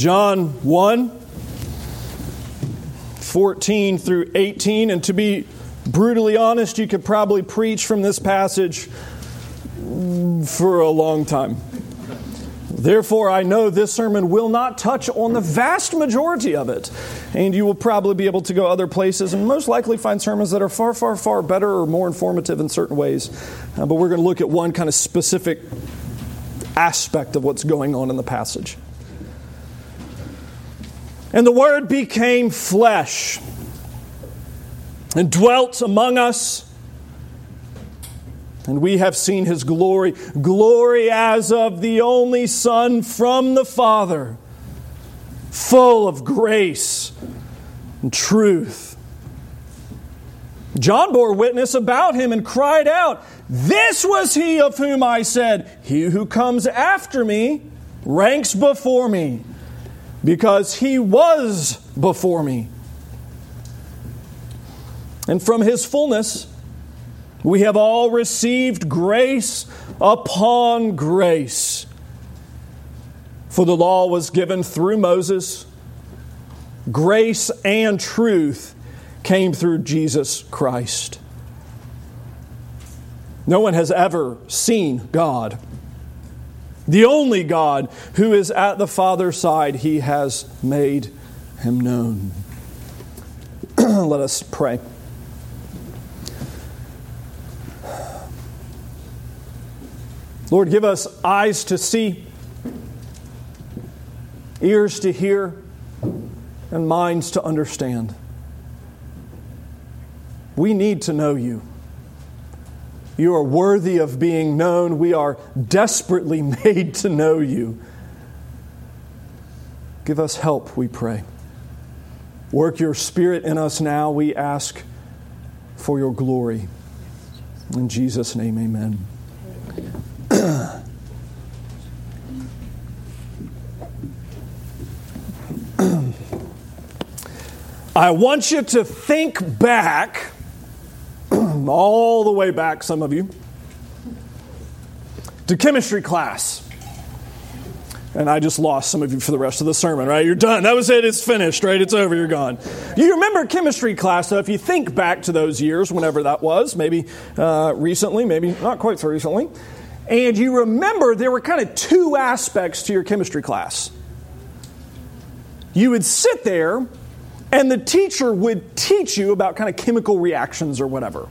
John 1 14 through 18. And to be brutally honest, you could probably preach from this passage for a long time. Therefore, I know this sermon will not touch on the vast majority of it. And you will probably be able to go other places and most likely find sermons that are far, far, far better or more informative in certain ways. Uh, but we're going to look at one kind of specific aspect of what's going on in the passage. And the Word became flesh and dwelt among us and we have seen his glory, glory as of the only Son from the Father, full of grace and truth. John bore witness about him and cried out, This was he of whom I said, He who comes after me ranks before me, because he was before me. And from his fullness, we have all received grace upon grace. For the law was given through Moses, grace and truth came through Jesus Christ. No one has ever seen God. The only God who is at the Father's side, he has made him known. Let us pray. Lord, give us eyes to see, ears to hear, and minds to understand. We need to know you. You are worthy of being known. We are desperately made to know you. Give us help, we pray. Work your spirit in us now, we ask for your glory. In Jesus' name, amen. I want you to think back, all the way back, some of you, to chemistry class. And I just lost some of you for the rest of the sermon, right? You're done. That was it. It's finished, right? It's over. You're gone. You remember chemistry class, though, if you think back to those years, whenever that was, maybe uh, recently, maybe not quite so recently, and you remember there were kind of two aspects to your chemistry class. You would sit there and the teacher would teach you about kind of chemical reactions or whatever.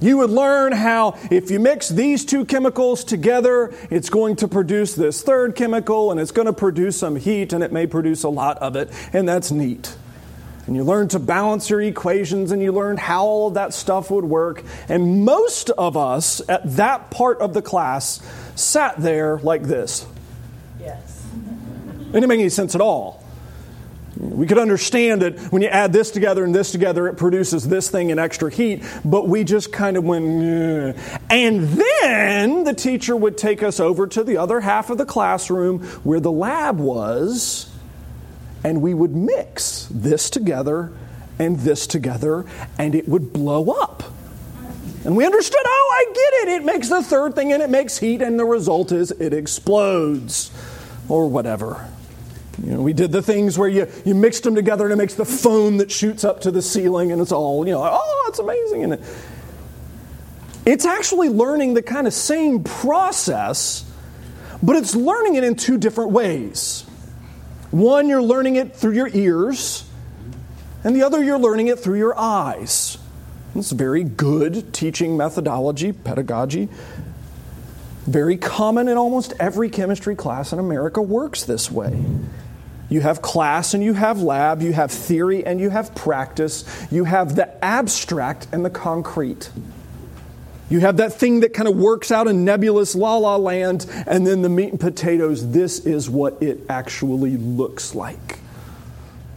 You would learn how if you mix these two chemicals together, it's going to produce this third chemical and it's going to produce some heat and it may produce a lot of it, and that's neat. And you learn to balance your equations and you learned how all of that stuff would work. And most of us at that part of the class sat there like this. Yes. It didn't make any sense at all. We could understand that when you add this together and this together, it produces this thing in extra heat, but we just kind of went, and then the teacher would take us over to the other half of the classroom where the lab was, and we would mix this together and this together, and it would blow up. And we understood, oh, I get it. It makes the third thing and it makes heat, and the result is it explodes or whatever. You know, we did the things where you, you mixed them together and it makes the foam that shoots up to the ceiling and it's all, you know, oh, it's amazing. And it, it's actually learning the kind of same process, but it's learning it in two different ways. One, you're learning it through your ears, and the other, you're learning it through your eyes. It's very good teaching methodology, pedagogy. Very common in almost every chemistry class in America works this way. You have class and you have lab, you have theory and you have practice, you have the abstract and the concrete. You have that thing that kind of works out in nebulous la la land, and then the meat and potatoes. This is what it actually looks like.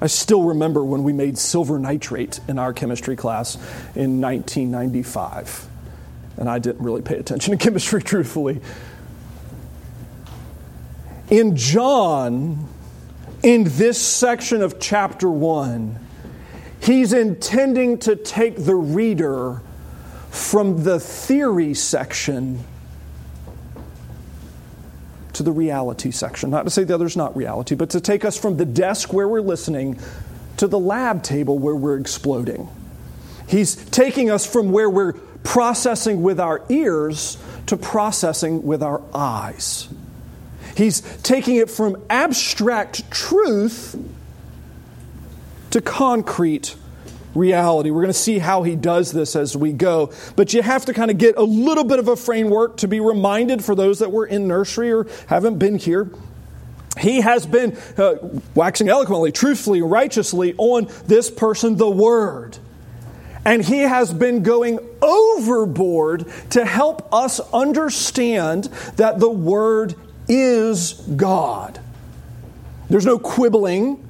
I still remember when we made silver nitrate in our chemistry class in 1995. And I didn't really pay attention to chemistry, truthfully. In John, in this section of chapter 1, he's intending to take the reader from the theory section to the reality section. Not to say the other's not reality, but to take us from the desk where we're listening to the lab table where we're exploding. He's taking us from where we're processing with our ears to processing with our eyes. He's taking it from abstract truth to concrete reality. We're going to see how he does this as we go. But you have to kind of get a little bit of a framework to be reminded for those that were in nursery or haven't been here. He has been uh, waxing eloquently, truthfully, righteously on this person, the Word. And he has been going overboard to help us understand that the Word is God. There's no quibbling.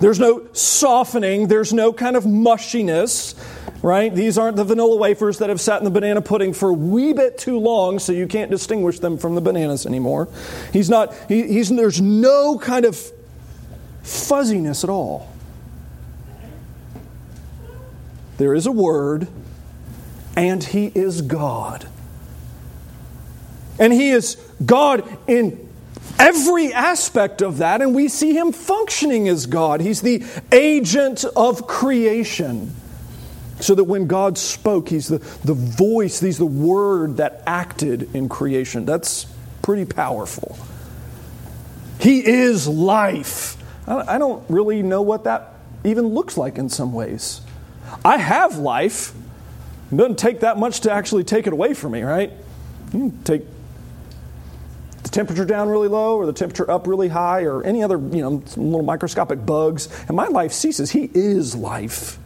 There's no softening. There's no kind of mushiness, right? These aren't the vanilla wafers that have sat in the banana pudding for a wee bit too long, so you can't distinguish them from the bananas anymore. He's not, he, he's, there's no kind of fuzziness at all. There is a word, and He is God. And He is God in every aspect of that, and we see him functioning as God. He's the agent of creation. So that when God spoke, he's the, the voice, he's the word that acted in creation. That's pretty powerful. He is life. I don't really know what that even looks like in some ways. I have life. It doesn't take that much to actually take it away from me, right? You can take temperature down really low or the temperature up really high or any other, you know, little microscopic bugs, and my life ceases. He is life.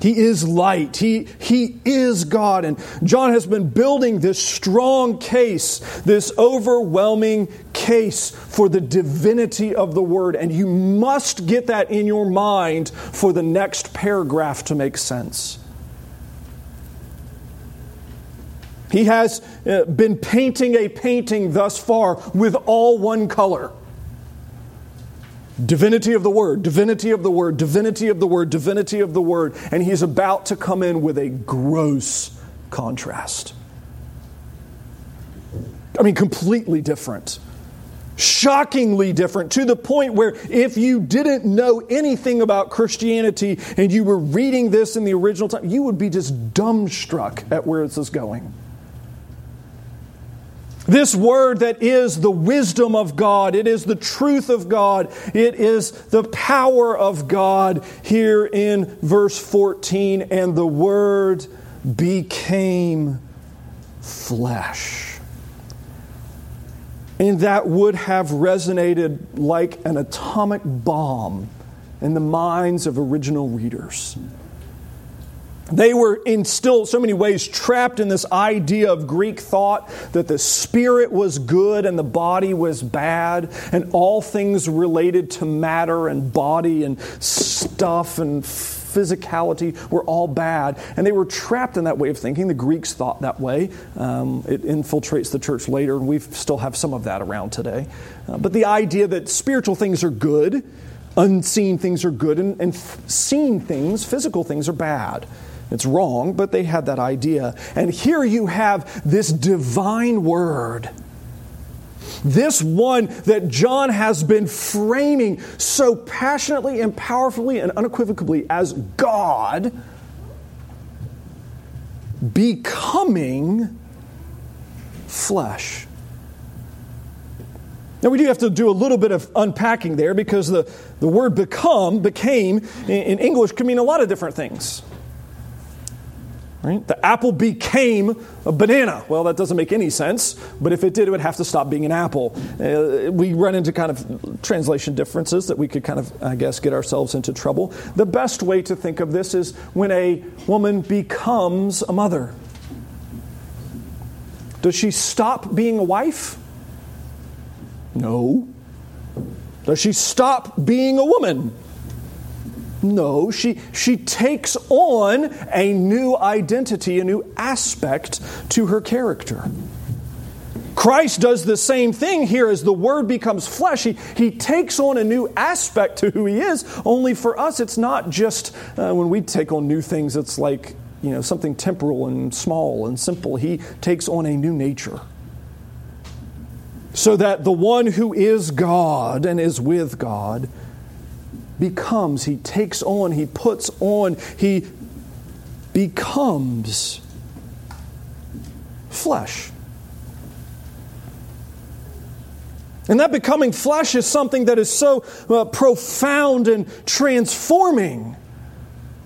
He is light. He, he is God. And John has been building this strong case, this overwhelming case for the divinity of the Word. And you must get that in your mind for the next paragraph to make sense. He has uh, been painting a painting thus far with all one color. Divinity of the Word, divinity of the Word, divinity of the Word, divinity of the Word. And he's about to come in with a gross contrast. I mean, completely different. Shockingly different to the point where if you didn't know anything about Christianity and you were reading this in the original time, you would be just dumbstruck at where this is going. This word that is the wisdom of God, it is the truth of God, it is the power of God here in verse 14. And the word became flesh. And that would have resonated like an atomic bomb in the minds of original readers. They were in still so many ways trapped in this idea of Greek thought that the spirit was good and the body was bad, and all things related to matter and body and stuff and physicality were all bad. And they were trapped in that way of thinking. The Greeks thought that way. Um, it infiltrates the church later, and we still have some of that around today. Uh, but the idea that spiritual things are good, unseen things are good, and, and seen things, physical things, are bad. It's wrong, but they had that idea. And here you have this divine word. This one that John has been framing so passionately and powerfully and unequivocally as God becoming flesh. Now, we do have to do a little bit of unpacking there because the, the word become, became, in English can mean a lot of different things. Right? The apple became a banana. Well, that doesn't make any sense, but if it did, it would have to stop being an apple. Uh, we run into kind of translation differences that we could kind of, I guess, get ourselves into trouble. The best way to think of this is when a woman becomes a mother. Does she stop being a wife? No. Does she stop being a woman? No, she, she takes on a new identity, a new aspect to her character. Christ does the same thing here as the Word becomes flesh. He, he takes on a new aspect to who He is. Only for us, it's not just uh, when we take on new things, it's like you know, something temporal and small and simple. He takes on a new nature. so that the one who is God and is with God becomes, he takes on, he puts on, he becomes flesh. And that becoming flesh is something that is so uh, profound and transforming.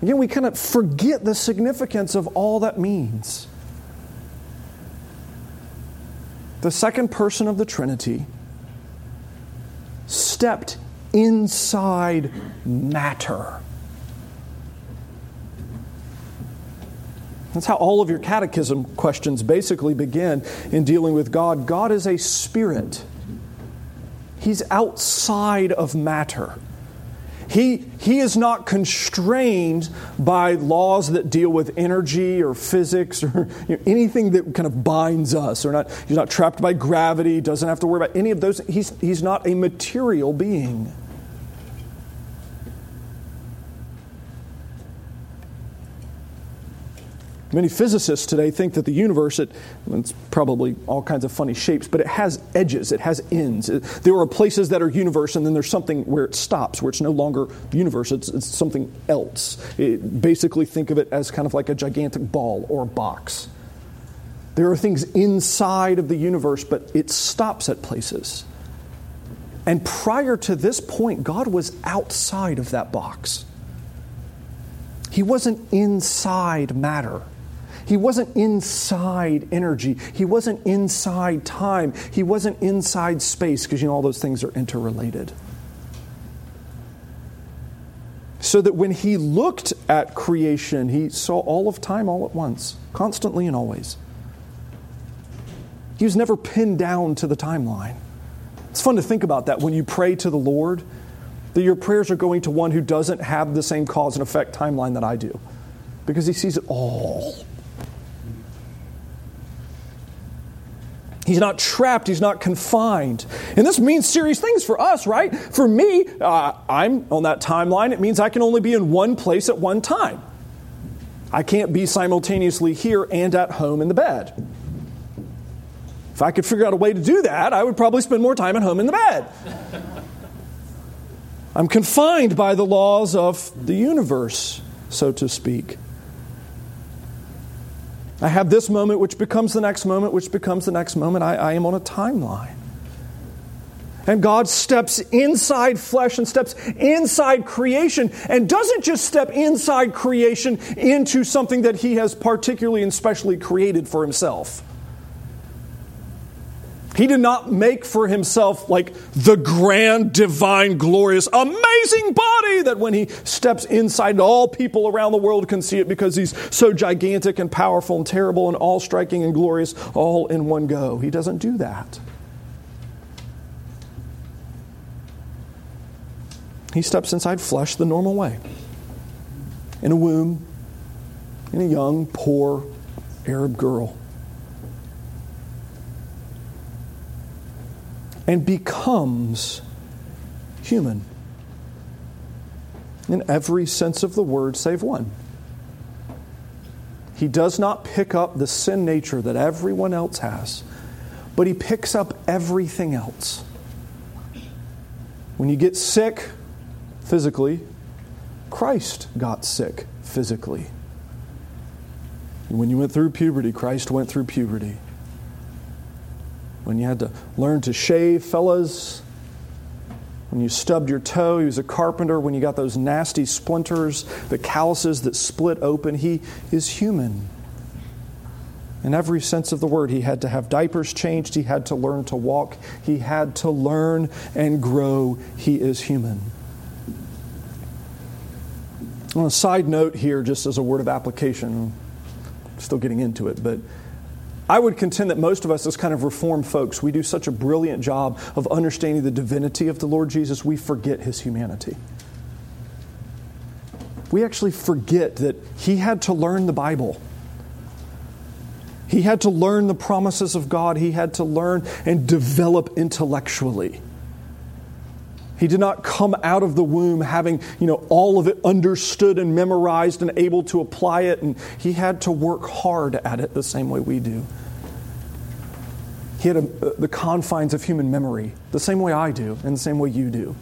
Again, we kind of forget the significance of all that means. The second person of the Trinity stepped inside matter. That's how all of your catechism questions basically begin in dealing with God. God is a spirit. He's outside of matter. He, he is not constrained by laws that deal with energy or physics or you know, anything that kind of binds us. Or not, he's not trapped by gravity, doesn't have to worry about any of those. He's, he's not a material being. Many physicists today think that the universe, it, it's probably all kinds of funny shapes, but it has edges, it has ends. There are places that are universe, and then there's something where it stops, where it's no longer universe, it's, it's something else. It, basically, think of it as kind of like a gigantic ball or a box. There are things inside of the universe, but it stops at places. And prior to this point, God was outside of that box. He wasn't inside matter. He wasn't inside energy. He wasn't inside time. He wasn't inside space because you know all those things are interrelated. So that when he looked at creation, he saw all of time all at once, constantly and always. He was never pinned down to the timeline. It's fun to think about that when you pray to the Lord, that your prayers are going to one who doesn't have the same cause and effect timeline that I do, because he sees it all. He's not trapped, he's not confined. And this means serious things for us, right? For me, uh, I'm on that timeline. It means I can only be in one place at one time. I can't be simultaneously here and at home in the bed. If I could figure out a way to do that, I would probably spend more time at home in the bed. I'm confined by the laws of the universe, so to speak. I have this moment, which becomes the next moment, which becomes the next moment. I, I am on a timeline. And God steps inside flesh and steps inside creation and doesn't just step inside creation into something that He has particularly and specially created for Himself. He did not make for himself like the grand, divine, glorious, amazing body that when he steps inside, all people around the world can see it because he's so gigantic and powerful and terrible and all striking and glorious all in one go. He doesn't do that. He steps inside flesh the normal way in a womb, in a young, poor Arab girl. And becomes human in every sense of the word, save one. He does not pick up the sin nature that everyone else has, but he picks up everything else. When you get sick physically, Christ got sick physically. When you went through puberty, Christ went through puberty when you had to learn to shave, fellas, when you stubbed your toe, he was a carpenter. When you got those nasty splinters, the calluses that split open, he is human. In every sense of the word, he had to have diapers changed, he had to learn to walk, he had to learn and grow. He is human. On a side note here, just as a word of application, still getting into it, but I would contend that most of us, as kind of reformed folks, we do such a brilliant job of understanding the divinity of the Lord Jesus, we forget his humanity. We actually forget that he had to learn the Bible. He had to learn the promises of God. He had to learn and develop intellectually. He did not come out of the womb having, you know, all of it understood and memorized and able to apply it, and he had to work hard at it the same way we do. He had a, uh, the confines of human memory, the same way I do, and the same way you do.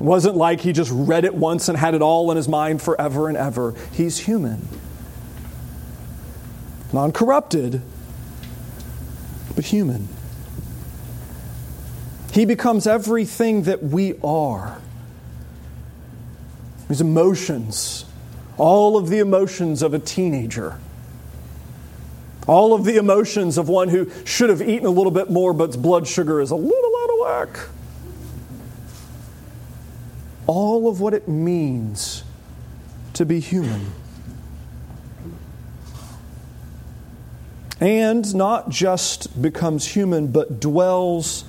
It wasn't like he just read it once and had it all in his mind forever and ever. He's human. Non corrupted, but human. He becomes everything that we are. His emotions, all of the emotions of a teenager, all of the emotions of one who should have eaten a little bit more, but blood sugar is a little out of whack. All of what it means to be human. And not just becomes human, but dwells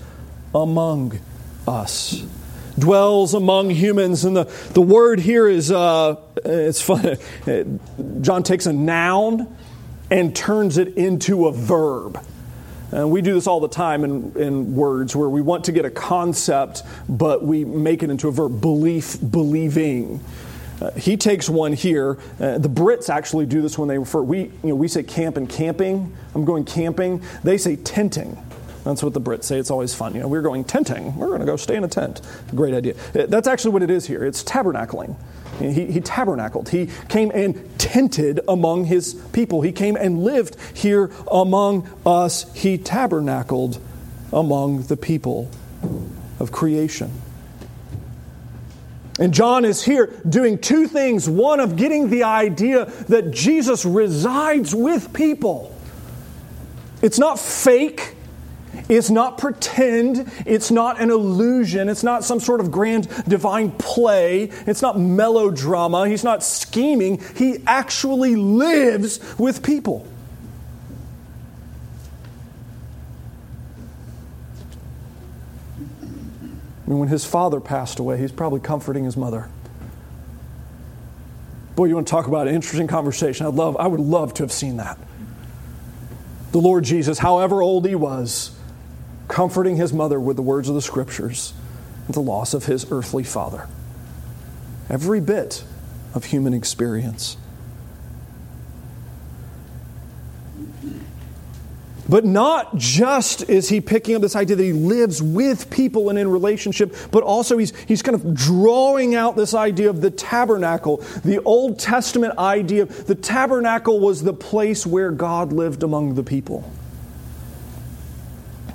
among us. Dwells among humans. And the, the word here is, uh, it's funny. John takes a noun and turns it into a verb. And we do this all the time in, in words where we want to get a concept, but we make it into a verb belief, believing. Uh, he takes one here. Uh, the Brits actually do this when they refer. We, you know, we say camp and camping. I'm going camping. They say tenting. That's what the Brits say. It's always fun. You know, we're going tenting. We're going to go stay in a tent. Great idea. Uh, that's actually what it is here. It's tabernacling. He, he tabernacled. He came and tented among his people. He came and lived here among us. He tabernacled among the people of creation. And John is here doing two things. One of getting the idea that Jesus resides with people. It's not fake, it's not pretend. It's not an illusion. It's not some sort of grand divine play. It's not melodrama. He's not scheming. He actually lives with people. I mean, when his father passed away, he's probably comforting his mother. Boy, you want to talk about an interesting conversation. I'd love, I would love to have seen that. The Lord Jesus, however old he was, comforting his mother with the words of the scriptures the loss of his earthly father. Every bit of human experience. But not just is he picking up this idea that he lives with people and in relationship, but also he's, he's kind of drawing out this idea of the tabernacle. The Old Testament idea the tabernacle was the place where God lived among the people.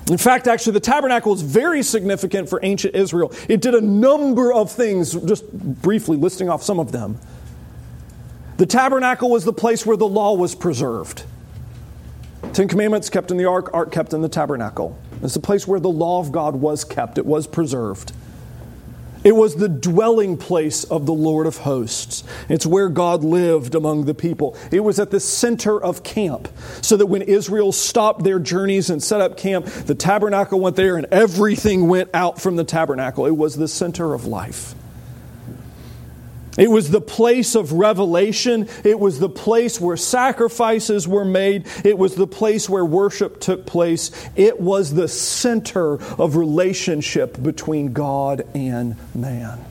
In fact, actually, the tabernacle is very significant for ancient Israel. It did a number of things, just briefly listing off some of them. The tabernacle was the place where the law was preserved. Ten Commandments kept in the ark, ark kept in the tabernacle. It's the place where the law of God was kept, it was preserved. It was the dwelling place of the Lord of hosts. It's where God lived among the people. It was at the center of camp, so that when Israel stopped their journeys and set up camp, the tabernacle went there and everything went out from the tabernacle. It was the center of life. It was the place of revelation. It was the place where sacrifices were made. It was the place where worship took place. It was the center of relationship between God and man.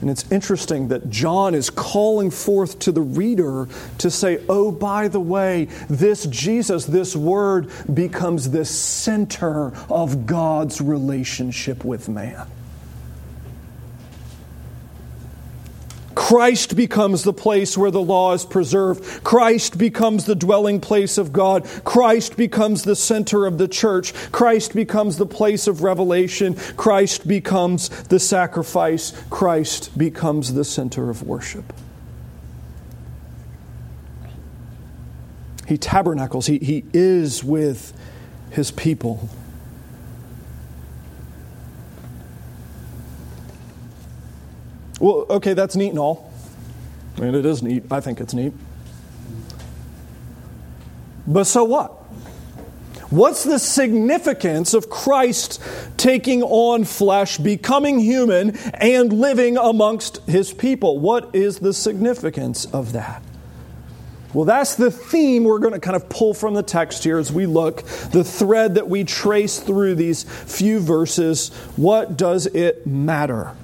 And it's interesting that John is calling forth to the reader to say, oh, by the way, this Jesus, this word, becomes the center of God's relationship with man. Christ becomes the place where the law is preserved. Christ becomes the dwelling place of God. Christ becomes the center of the church. Christ becomes the place of revelation. Christ becomes the sacrifice. Christ becomes the center of worship. He tabernacles, he, he is with his people. Well, okay, that's neat and all. Mean, it is neat. I think it's neat. But so what? What's the significance of Christ taking on flesh, becoming human, and living amongst his people? What is the significance of that? Well, that's the theme we're going to kind of pull from the text here as we look, the thread that we trace through these few verses. What does it matter?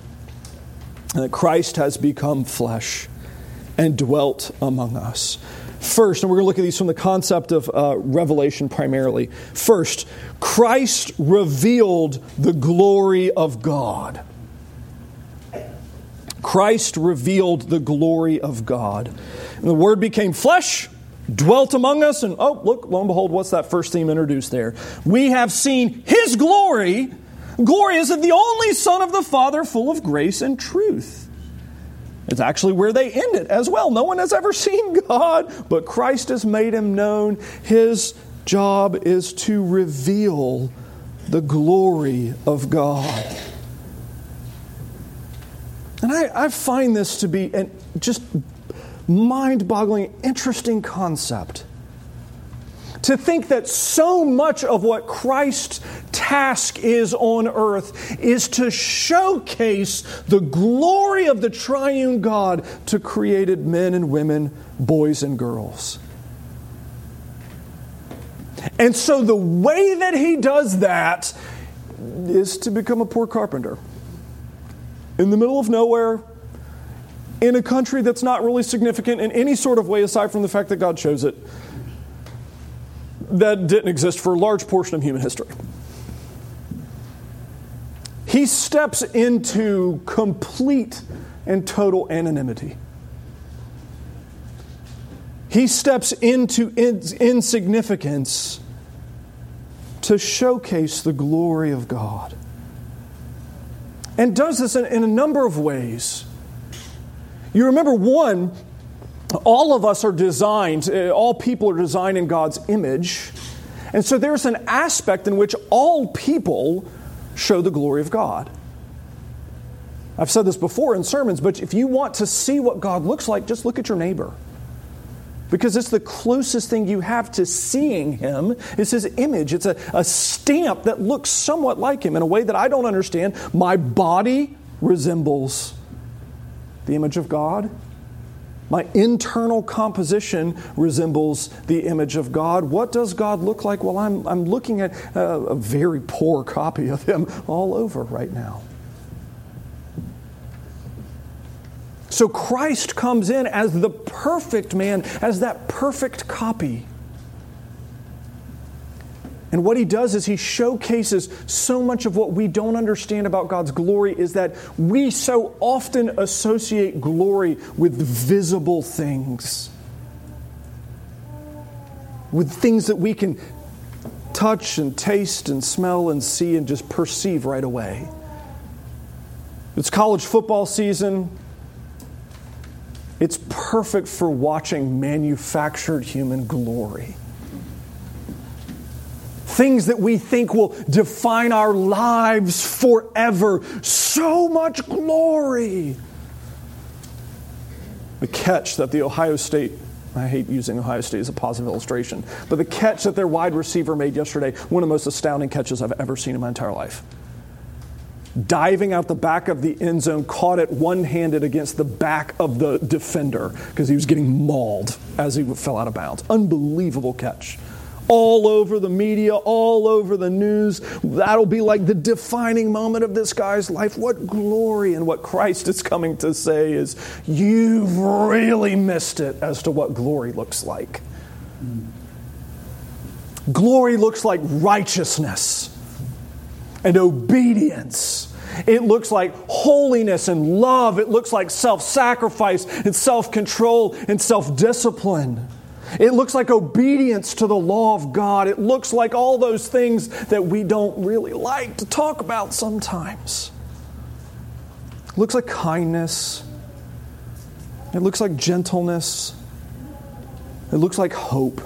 That Christ has become flesh and dwelt among us. First, and we're going to look at these from the concept of uh, revelation primarily. First, Christ revealed the glory of God. Christ revealed the glory of God. And the Word became flesh, dwelt among us, and oh, look, lo and behold, what's that first theme introduced there? We have seen His glory. Glory is the only Son of the Father, full of grace and truth. It's actually where they end it as well. No one has ever seen God, but Christ has made him known. His job is to reveal the glory of God. And I, I find this to be an just mind boggling, interesting concept to think that so much of what Christ's task is on earth is to showcase the glory of the triune God to created men and women, boys and girls. And so the way that he does that is to become a poor carpenter in the middle of nowhere in a country that's not really significant in any sort of way aside from the fact that God chose it that didn't exist for a large portion of human history. He steps into complete and total anonymity. He steps into insignificance to showcase the glory of God. And does this in, in a number of ways. You remember one, all of us are designed, uh, all people are designed in God's image. And so there's an aspect in which all people show the glory of God. I've said this before in sermons, but if you want to see what God looks like, just look at your neighbor. Because it's the closest thing you have to seeing him It's his image. It's a, a stamp that looks somewhat like him in a way that I don't understand. My body resembles the image of God. My internal composition resembles the image of God. What does God look like? Well, I'm, I'm looking at a, a very poor copy of Him all over right now. So Christ comes in as the perfect man, as that perfect copy. And what he does is he showcases so much of what we don't understand about God's glory is that we so often associate glory with visible things, with things that we can touch and taste and smell and see and just perceive right away. It's college football season. It's perfect for watching manufactured human glory things that we think will define our lives forever. So much glory. The catch that the Ohio State I hate using Ohio State as a positive illustration, but the catch that their wide receiver made yesterday, one of the most astounding catches I've ever seen in my entire life. Diving out the back of the end zone, caught it one handed against the back of the defender because he was getting mauled as he fell out of bounds. Unbelievable catch all over the media, all over the news. That'll be like the defining moment of this guy's life. What glory and what Christ is coming to say is, you've really missed it as to what glory looks like. Glory looks like righteousness and obedience. It looks like holiness and love. It looks like self sacrifice and self control and self discipline. It looks like obedience to the law of God. It looks like all those things that we don't really like to talk about sometimes. It looks like kindness. It looks like gentleness. It looks like hope.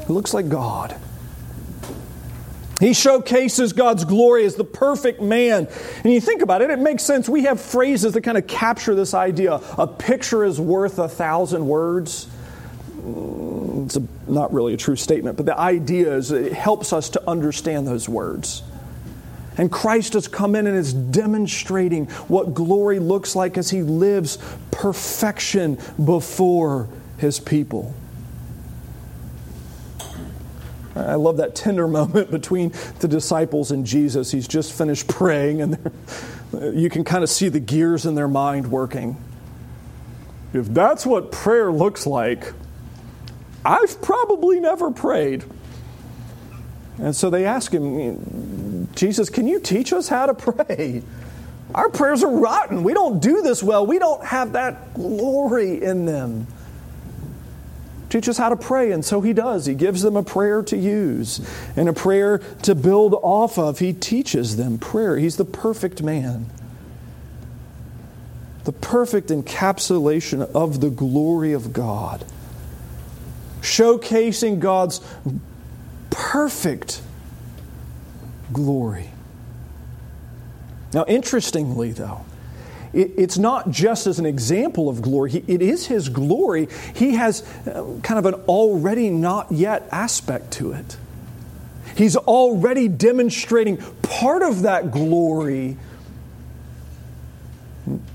It looks like God. He showcases God's glory as the perfect man. And you think about it, it makes sense. We have phrases that kind of capture this idea. A picture is worth a thousand words. Mm, it's a, not really a true statement, but the idea is it helps us to understand those words. And Christ has come in and is demonstrating what glory looks like as he lives perfection before his people. I love that tender moment between the disciples and Jesus. He's just finished praying, and you can kind of see the gears in their mind working. if that's what prayer looks like, I've probably never prayed. And so they ask him, Jesus, can you teach us how to pray? Our prayers are rotten. We don't do this well. We don't have that glory in them. Teach us how to pray. And so he does. He gives them a prayer to use and a prayer to build off of. He teaches them prayer. He's the perfect man, the perfect encapsulation of the glory of God, showcasing God's perfect glory. Now, interestingly, though, it's not just as an example of glory, it is His glory. He has uh, kind of an already not yet aspect to it. He's already demonstrating part of that glory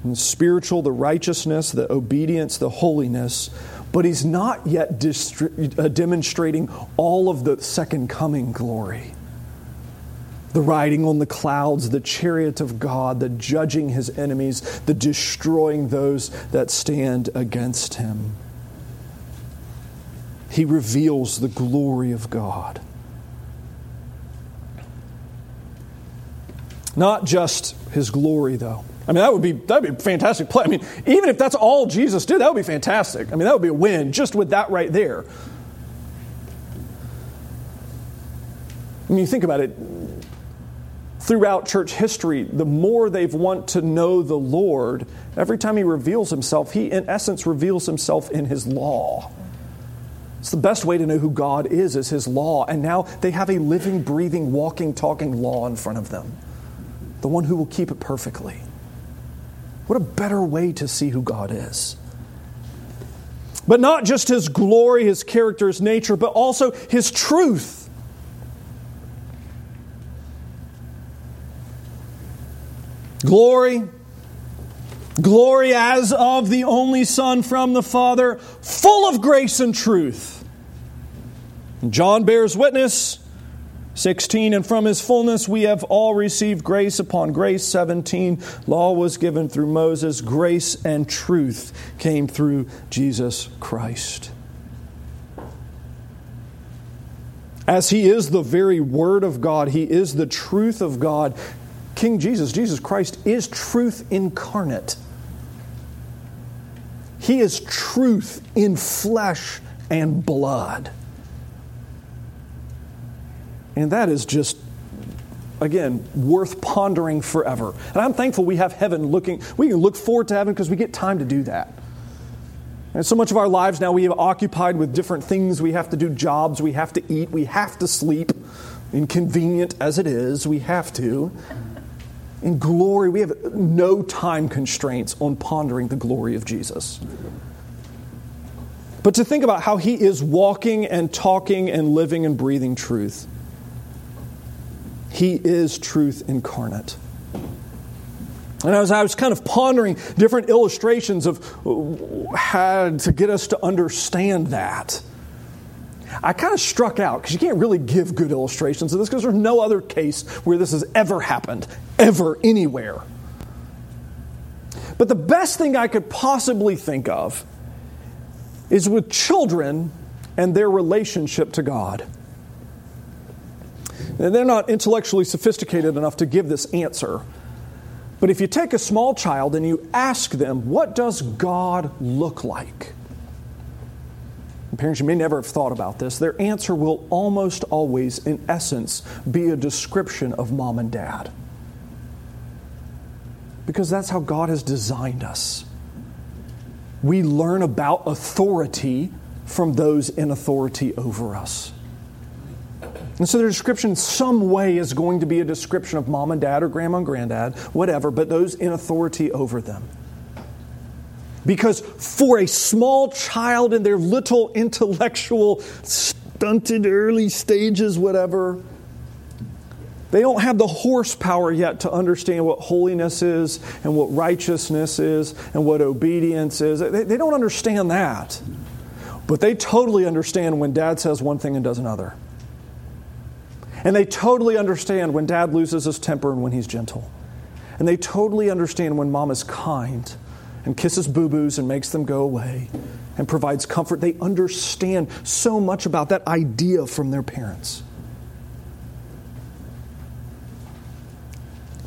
the spiritual, the righteousness, the obedience, the holiness, but he's not yet distri- uh, demonstrating all of the second coming glory the riding on the clouds, the chariot of God, the judging his enemies, the destroying those that stand against him. He reveals the glory of God. Not just his glory, though. I mean, that would be that would be fantastic play. I mean, even if that's all Jesus did, that would be fantastic. I mean, that would be a win just with that right there. I mean, you think about it throughout church history, the more they've want to know the Lord, every time he reveals himself, he in essence reveals himself in his law. It's the best way to know who God is, is his law. And now they have a living, breathing, walking, talking law in front of them. The one who will keep it perfectly. What a better way to see who God is. But not just his glory, his character, his nature, but also his truth. Glory, glory as of the only Son from the Father, full of grace and truth. John bears witness. 16, and from his fullness we have all received grace upon grace. 17, law was given through Moses, grace and truth came through Jesus Christ. As he is the very Word of God, he is the truth of God. King Jesus, Jesus Christ, is truth incarnate. He is truth in flesh and blood. And that is just, again, worth pondering forever. And I'm thankful we have heaven looking, we can look forward to heaven because we get time to do that. And so much of our lives now we have occupied with different things. We have to do jobs, we have to eat, we have to sleep. Inconvenient as it is, we have to in glory. We have no time constraints on pondering the glory of Jesus. But to think about how he is walking and talking and living and breathing truth. He is truth incarnate. And as I was kind of pondering different illustrations of how to get us to understand that, I kind of struck out because you can't really give good illustrations of this because there's no other case where this has ever happened, ever, anywhere. But the best thing I could possibly think of is with children and their relationship to God. And they're not intellectually sophisticated enough to give this answer. But if you take a small child and you ask them, What does God look like? Parents, you may never have thought about this, their answer will almost always, in essence, be a description of mom and dad. Because that's how God has designed us. We learn about authority from those in authority over us. And so their description, some way, is going to be a description of mom and dad or grandma and granddad, whatever, but those in authority over them. Because for a small child in their little intellectual, stunted early stages, whatever, they don't have the horsepower yet to understand what holiness is and what righteousness is and what obedience is. They, they don't understand that. But they totally understand when dad says one thing and does another. And they totally understand when dad loses his temper and when he's gentle. And they totally understand when mom is kind and kisses boo boos and makes them go away and provides comfort. They understand so much about that idea from their parents.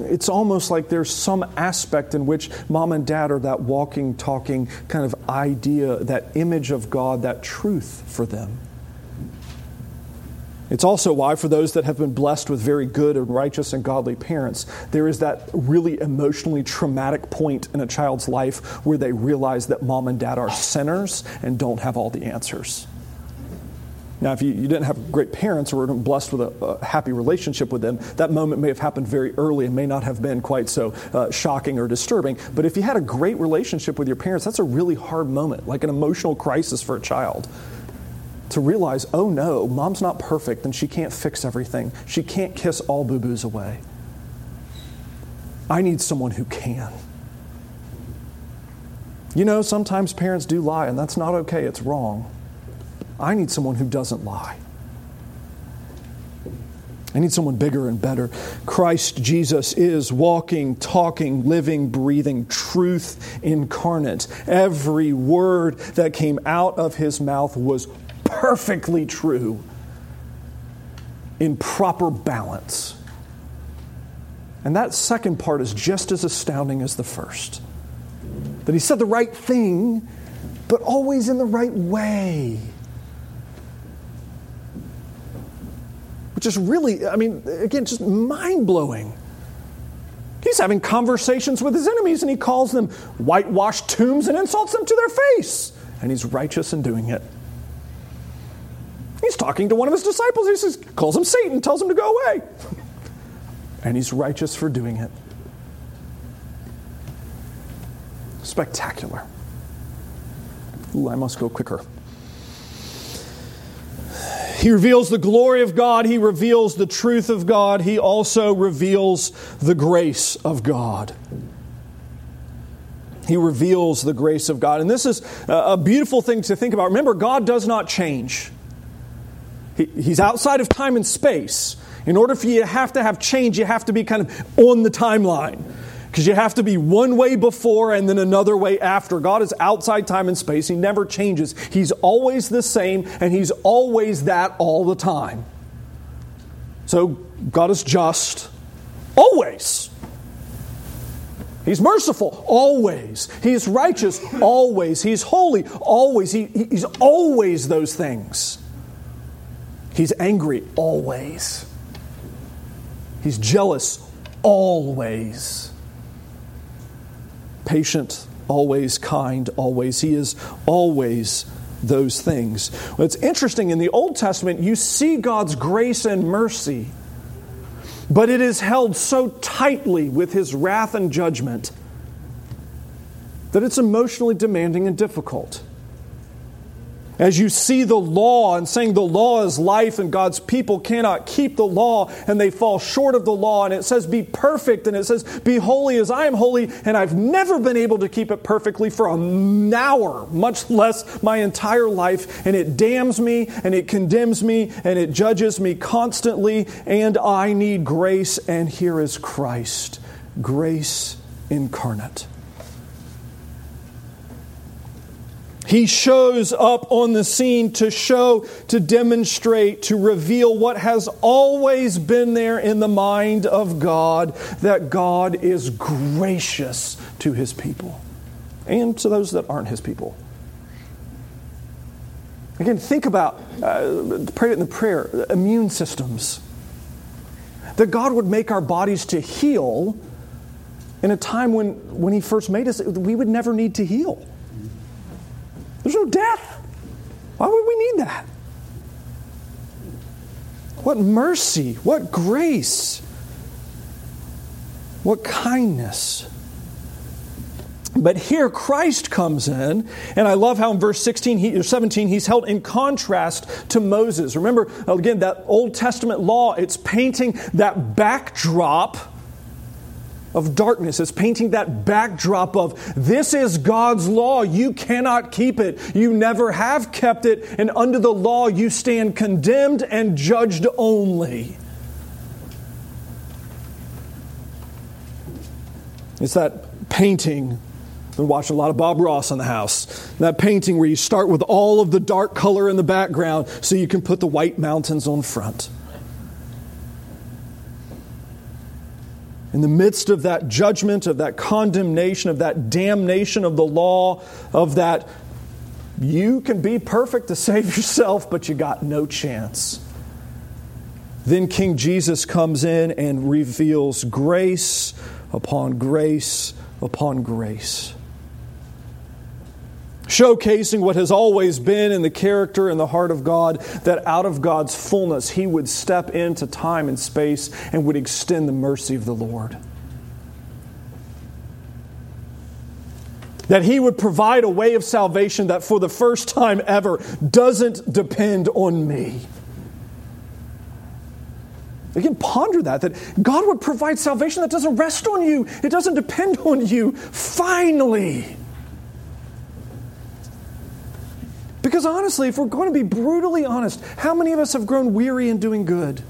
It's almost like there's some aspect in which mom and dad are that walking, talking kind of idea, that image of God, that truth for them. It's also why, for those that have been blessed with very good and righteous and godly parents, there is that really emotionally traumatic point in a child's life where they realize that mom and dad are sinners and don't have all the answers. Now, if you, you didn't have great parents or weren't blessed with a, a, happy relationship with them, that moment may have happened very early and may not have been quite so uh, shocking or disturbing. But if you had a great relationship with your parents, that's a really hard moment, like an emotional crisis for a child to realize, oh no, mom's not perfect and she can't fix everything. She can't kiss all boo boos away. I need someone who can. You know, sometimes parents do lie, and that's not okay, it's wrong. I need someone who doesn't lie. I need someone bigger and better. Christ Jesus is walking, talking, living, breathing truth incarnate. Every word that came out of his mouth was perfectly true in proper balance. And that second part is just as astounding as the first. That he said the right thing, but always in the right way. Which is really, I mean, again, just mind blowing. He's having conversations with his enemies and he calls them whitewashed tombs and insults them to their face. And he's righteous in doing it. He's talking to one of his disciples. He says, calls him Satan, tells him to go away. and he's righteous for doing it. Spectacular. Ooh, I must go quicker. He reveals the glory of God. He reveals the truth of God. He also reveals the grace of God. He reveals the grace of God. And this is a beautiful thing to think about. Remember, God does not change. He, he's outside of time and space. In order for you to have to have change, you have to be kind of on the timeline. Because you have to be one way before and then another way after. God is outside time and space. He never changes. He's always the same, and He's always that all the time. So God is just always. He's merciful always. He's righteous always. He's holy always. He, he's always those things. He's angry always. He's jealous always. Patient, always kind, always. He is always those things. Well, it's interesting in the Old Testament, you see God's grace and mercy, but it is held so tightly with his wrath and judgment that it's emotionally demanding and difficult as you see the law and saying the law is life and God's people cannot keep the law and they fall short of the law, and it says, Be perfect, and it says, Be holy as I am holy, and I've never been able to keep it perfectly for an hour, much less my entire life, and it damns me and it condemns me and it judges me constantly, and I need grace, and here is Christ, grace incarnate. He shows up on the scene to show, to demonstrate, to reveal what has always been there in the mind of God that God is gracious to his people and to those that aren't his people. Again, think about, uh, pray it in the prayer, immune systems. That God would make our bodies to heal in a time when, when He first made us, we would never need to heal. There's no death. Why would we need that? What mercy, what grace, what kindness. But here Christ comes in, and I love how in verse 16 he, or 17 he's held in contrast to Moses. Remember, again, that Old Testament law, it's painting that backdrop of darkness. It's painting that backdrop of this is God's law. You cannot keep it. You never have kept it. And under the law, you stand condemned and judged only. It's that painting been watching a lot of Bob Ross in the house. That painting where you start with all of the dark color in the background so you can put the white mountains on front. In the midst of that judgment, of that condemnation, of that damnation of the law, of that you can be perfect to save yourself, but you got no chance. Then King Jesus comes in and reveals grace upon grace upon grace showcasing what has always been in the character and the heart of God, that out of God's fullness, He would step into time and space and would extend the mercy of the Lord. That He would provide a way of salvation that for the first time ever doesn't depend on me. Again, ponder that, that God would provide salvation that doesn't rest on you, it doesn't depend on you. Finally. Because honestly, if we're going to be brutally honest, how many of us have grown weary in doing good?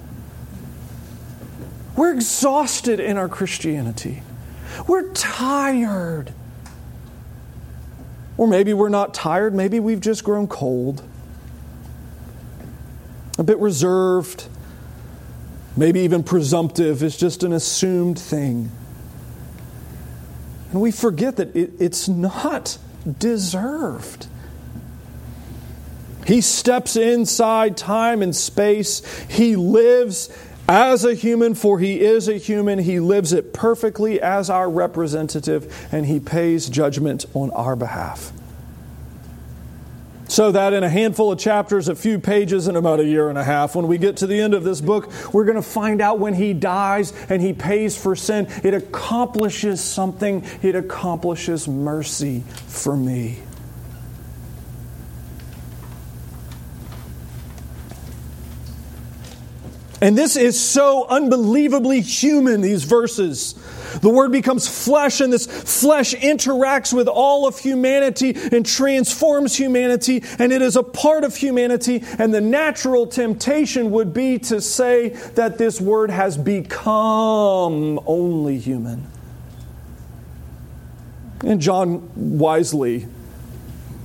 We're exhausted in our Christianity. We're tired. Or maybe we're not tired, maybe we've just grown cold, a bit reserved, maybe even presumptive. It's just an assumed thing. And we forget that it, it's not deserved. He steps inside time and space. He lives as a human, for he is a human. He lives it perfectly as our representative, and he pays judgment on our behalf. So that in a handful of chapters, a few pages, in about a year and a half, when we get to the end of this book, we're going to find out when he dies and he pays for sin, it accomplishes something. It accomplishes mercy for me. And this is so unbelievably human, these verses. The Word becomes flesh, and this flesh interacts with all of humanity and transforms humanity, and it is a part of humanity. And the natural temptation would be to say that this Word has become only human. And John wisely,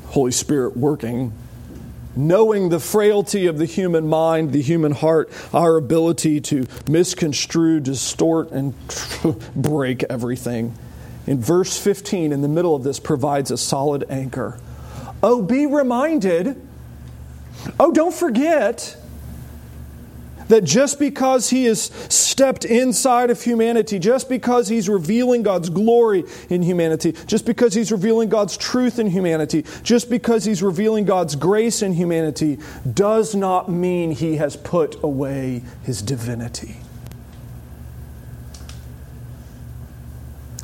Holy Spirit working, knowing the frailty of the human mind, the human heart, our ability to misconstrue, distort, and break everything. In verse 15, in the middle of this, provides a solid anchor. Oh, be reminded. Oh, don't forget that just because he has stepped inside of humanity, just because he's revealing God's glory in humanity, just because he's revealing God's truth in humanity, just because he's revealing God's grace in humanity, does not mean he has put away his divinity.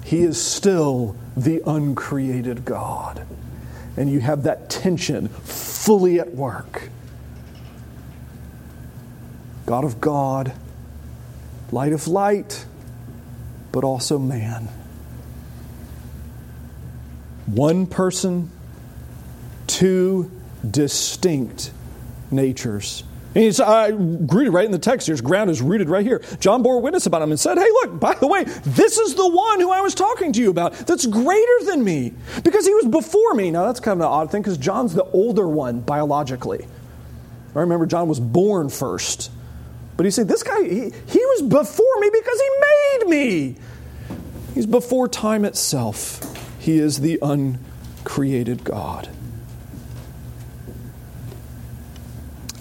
He is still the uncreated God. And you have that tension fully at work God of God, light of light, but also man. One person, two distinct natures. And he's uh, rooted right in the text. His ground is rooted right here. John bore witness about him and said, Hey, look, by the way, this is the one who I was talking to you about that's greater than me because he was before me. Now, that's kind of an odd thing because John's the older one biologically. I remember John was born first. But he said, This guy, he, he was before me because he made me. He's before time itself. He is the uncreated God.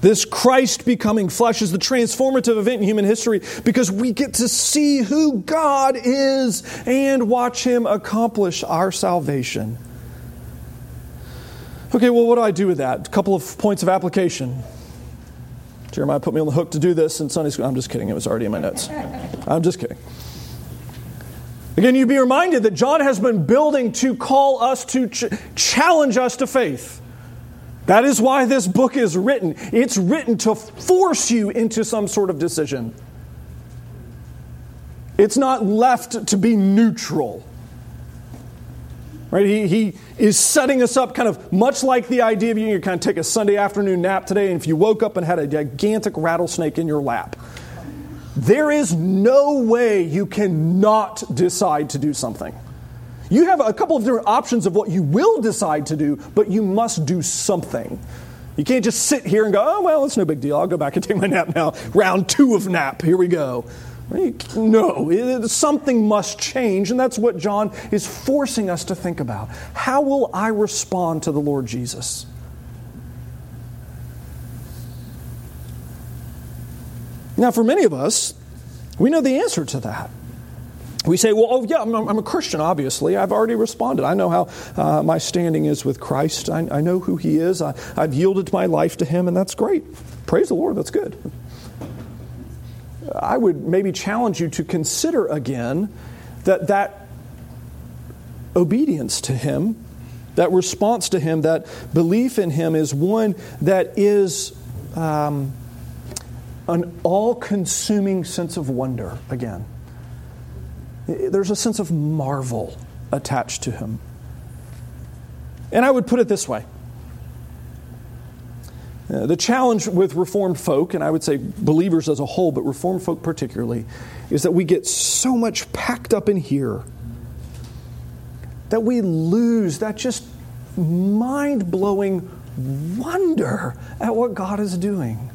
This Christ becoming flesh is the transformative event in human history because we get to see who God is and watch Him accomplish our salvation. Okay, well, what do I do with that? A couple of points of application. Jeremiah put me on the hook to do this in Sunday school. I'm just kidding. It was already in my notes. I'm just kidding. Again, you be reminded that John has been building to call us to ch- challenge us to faith. That is why this book is written. It's written to force you into some sort of decision. It's not left to be neutral. Right? He, he is setting us up kind of much like the idea of you, you kind of take a Sunday afternoon nap today, and if you woke up and had a gigantic rattlesnake in your lap, there is no way you cannot decide to do something. You have a couple of different options of what you will decide to do, but you must do something. You can't just sit here and go, oh, well, it's no big deal. I'll go back and take my nap now. Round two of nap. Here we go. No, something must change, and that's what John is forcing us to think about. How will I respond to the Lord Jesus? Now, for many of us, we know the answer to that. We say, well, oh, yeah, I'm, I'm, a Christian, obviously. I've already responded. I know how uh, my standing is with Christ. I, I know who He is. I, I've yielded my life to Him, and that's great. Praise the Lord, that's good. I would maybe challenge you to consider again that that obedience to Him, that response to Him, that belief in Him is one that is um, an all consuming sense of wonder again. There's a sense of marvel attached to Him. And I would put it this way uh, the challenge with Reformed folk, and I would say believers as a whole, but Reformed folk particularly, is that we get so much packed up in here that we lose that just mind blowing wonder at what God is doing.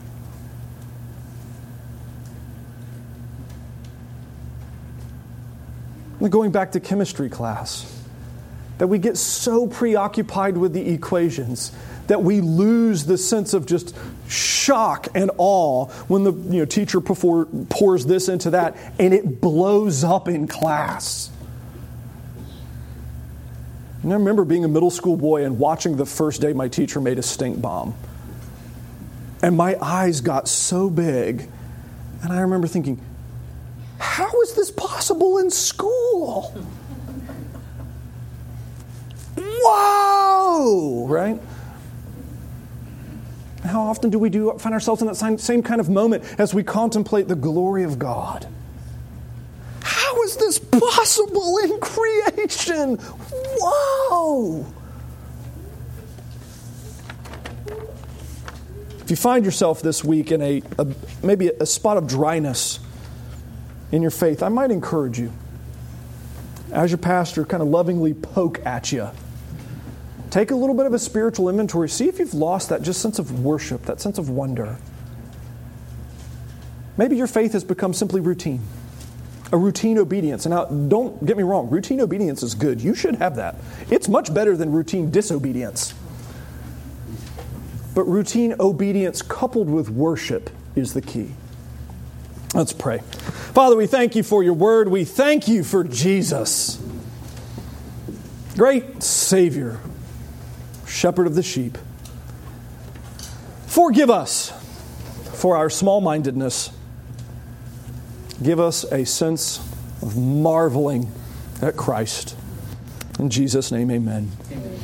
Going back to chemistry class, that we get so preoccupied with the equations that we lose the sense of just shock and awe when the you know, teacher pours this into that and it blows up in class. And I remember being a middle school boy and watching the first day my teacher made a stink bomb. And my eyes got so big. And I remember thinking, how is this possible in school? Whoa! Right? How often do we do, find ourselves in that same, same kind of moment as we contemplate the glory of God? How is this possible in creation? Whoa! If you find yourself this week in a, a maybe a spot of dryness in your faith, I might encourage you, as your pastor, kind of lovingly poke at you Take a little bit of a spiritual inventory. See if you've lost that just sense of worship, that sense of wonder. Maybe your faith has become simply routine, a routine obedience. And now, don't get me wrong, routine obedience is good. You should have that. It's much better than routine disobedience. But routine obedience coupled with worship is the key. Let's pray. Father, we thank you for your word. We thank you for Jesus. Great Savior shepherd of the sheep. Forgive us for our small mindedness. Give us a sense of marveling at Christ. In Jesus' name, amen. amen.